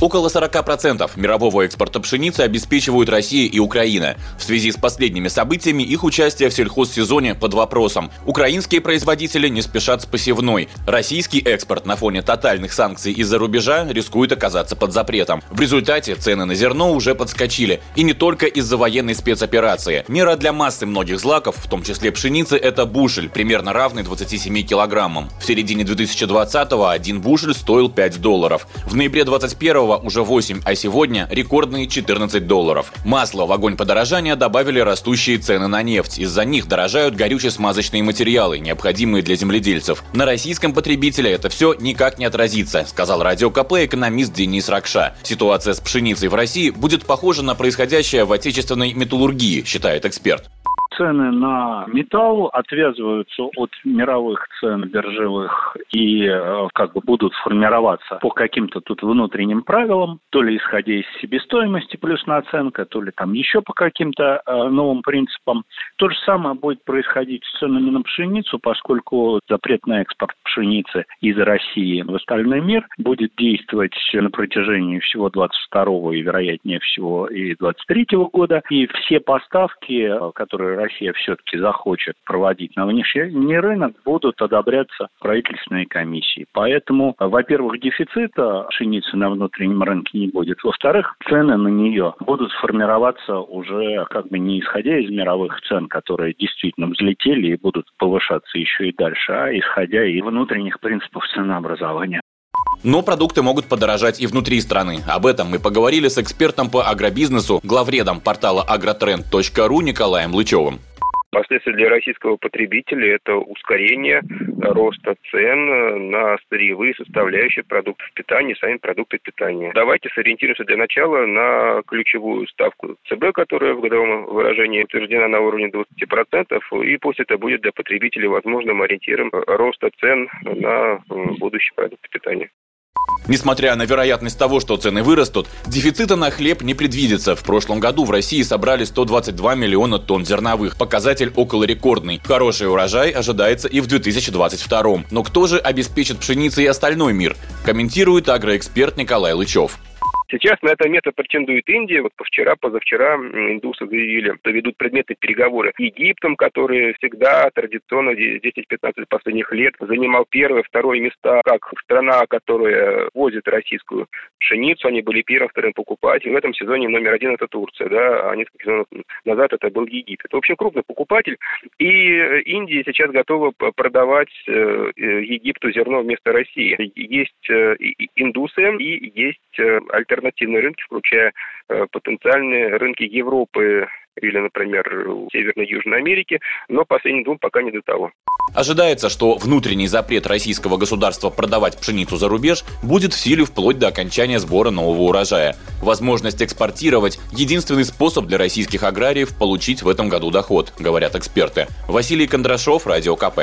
Около 40% мирового экспорта пшеницы обеспечивают Россия и Украина. В связи с последними событиями их участие в сельхозсезоне под вопросом. Украинские производители не спешат с посевной. Российский экспорт на фоне тотальных санкций из-за рубежа рискует оказаться под запретом. В результате цены на зерно уже подскочили. И не только из-за военной спецоперации. Мера для массы многих злаков, в том числе пшеницы, это бушель, примерно равный 27 килограммам. В середине 2020-го один бушель стоил 5 долларов. В ноябре 2021 уже 8, а сегодня рекордные 14 долларов. Масло в огонь подорожания добавили растущие цены на нефть. Из-за них дорожают горюче-смазочные материалы, необходимые для земледельцев. На российском потребителе это все никак не отразится, сказал радио КП экономист Денис Ракша. Ситуация с пшеницей в России будет похожа на происходящее в отечественной металлургии, считает эксперт цены на металл отвязываются от мировых цен биржевых и э, как бы будут формироваться по каким-то тут внутренним правилам, то ли исходя из себестоимости плюс наценка, то ли там еще по каким-то э, новым принципам. То же самое будет происходить с ценами на пшеницу, поскольку запрет на экспорт пшеницы из России в остальной мир будет действовать на протяжении всего 22 и, вероятнее всего, и 23 года. И все поставки, э, которые Россия все-таки захочет проводить на внешний рынок, будут одобряться правительственной комиссией. Поэтому, во-первых, дефицита пшеницы на внутреннем рынке не будет. Во-вторых, цены на нее будут формироваться уже как бы не исходя из мировых цен, которые действительно взлетели и будут повышаться еще и дальше, а исходя из внутренних принципов ценообразования. Но продукты могут подорожать и внутри страны. Об этом мы поговорили с экспертом по агробизнесу, главредом портала agrotrend.ru Николаем Лычевым. Последствия для российского потребителя – это ускорение роста цен на сырьевые составляющие продуктов питания, сами продукты питания. Давайте сориентируемся для начала на ключевую ставку ЦБ, которая в годовом выражении утверждена на уровне 20%, и пусть это будет для потребителей возможным ориентиром роста цен на будущие продукты питания. Несмотря на вероятность того, что цены вырастут, дефицита на хлеб не предвидится. В прошлом году в России собрали 122 миллиона тонн зерновых. Показатель около рекордный. Хороший урожай ожидается и в 2022. Но кто же обеспечит пшеницей остальной мир? Комментирует агроэксперт Николай Лычев. Сейчас на это место претендует Индия. Вот вчера, позавчера индусы заявили, что ведут предметные переговоры с Египтом, который всегда традиционно 10-15 последних лет занимал первое, второе места, как страна, которая возит российскую пшеницу. Они были первым, вторым покупателем. В этом сезоне номер один это Турция, да, а несколько сезонов назад это был Египет. В общем, крупный покупатель. И Индия сейчас готова продавать э, Египту зерно вместо России. Есть э, индусы и есть э, альтернативы альтернативные рынки, включая э, потенциальные рынки Европы или, например, Северной и Южной Америки, но последним двум пока не до того. Ожидается, что внутренний запрет российского государства продавать пшеницу за рубеж будет в силе вплоть до окончания сбора нового урожая. Возможность экспортировать – единственный способ для российских аграриев получить в этом году доход, говорят эксперты. Василий Кондрашов, Радио КП.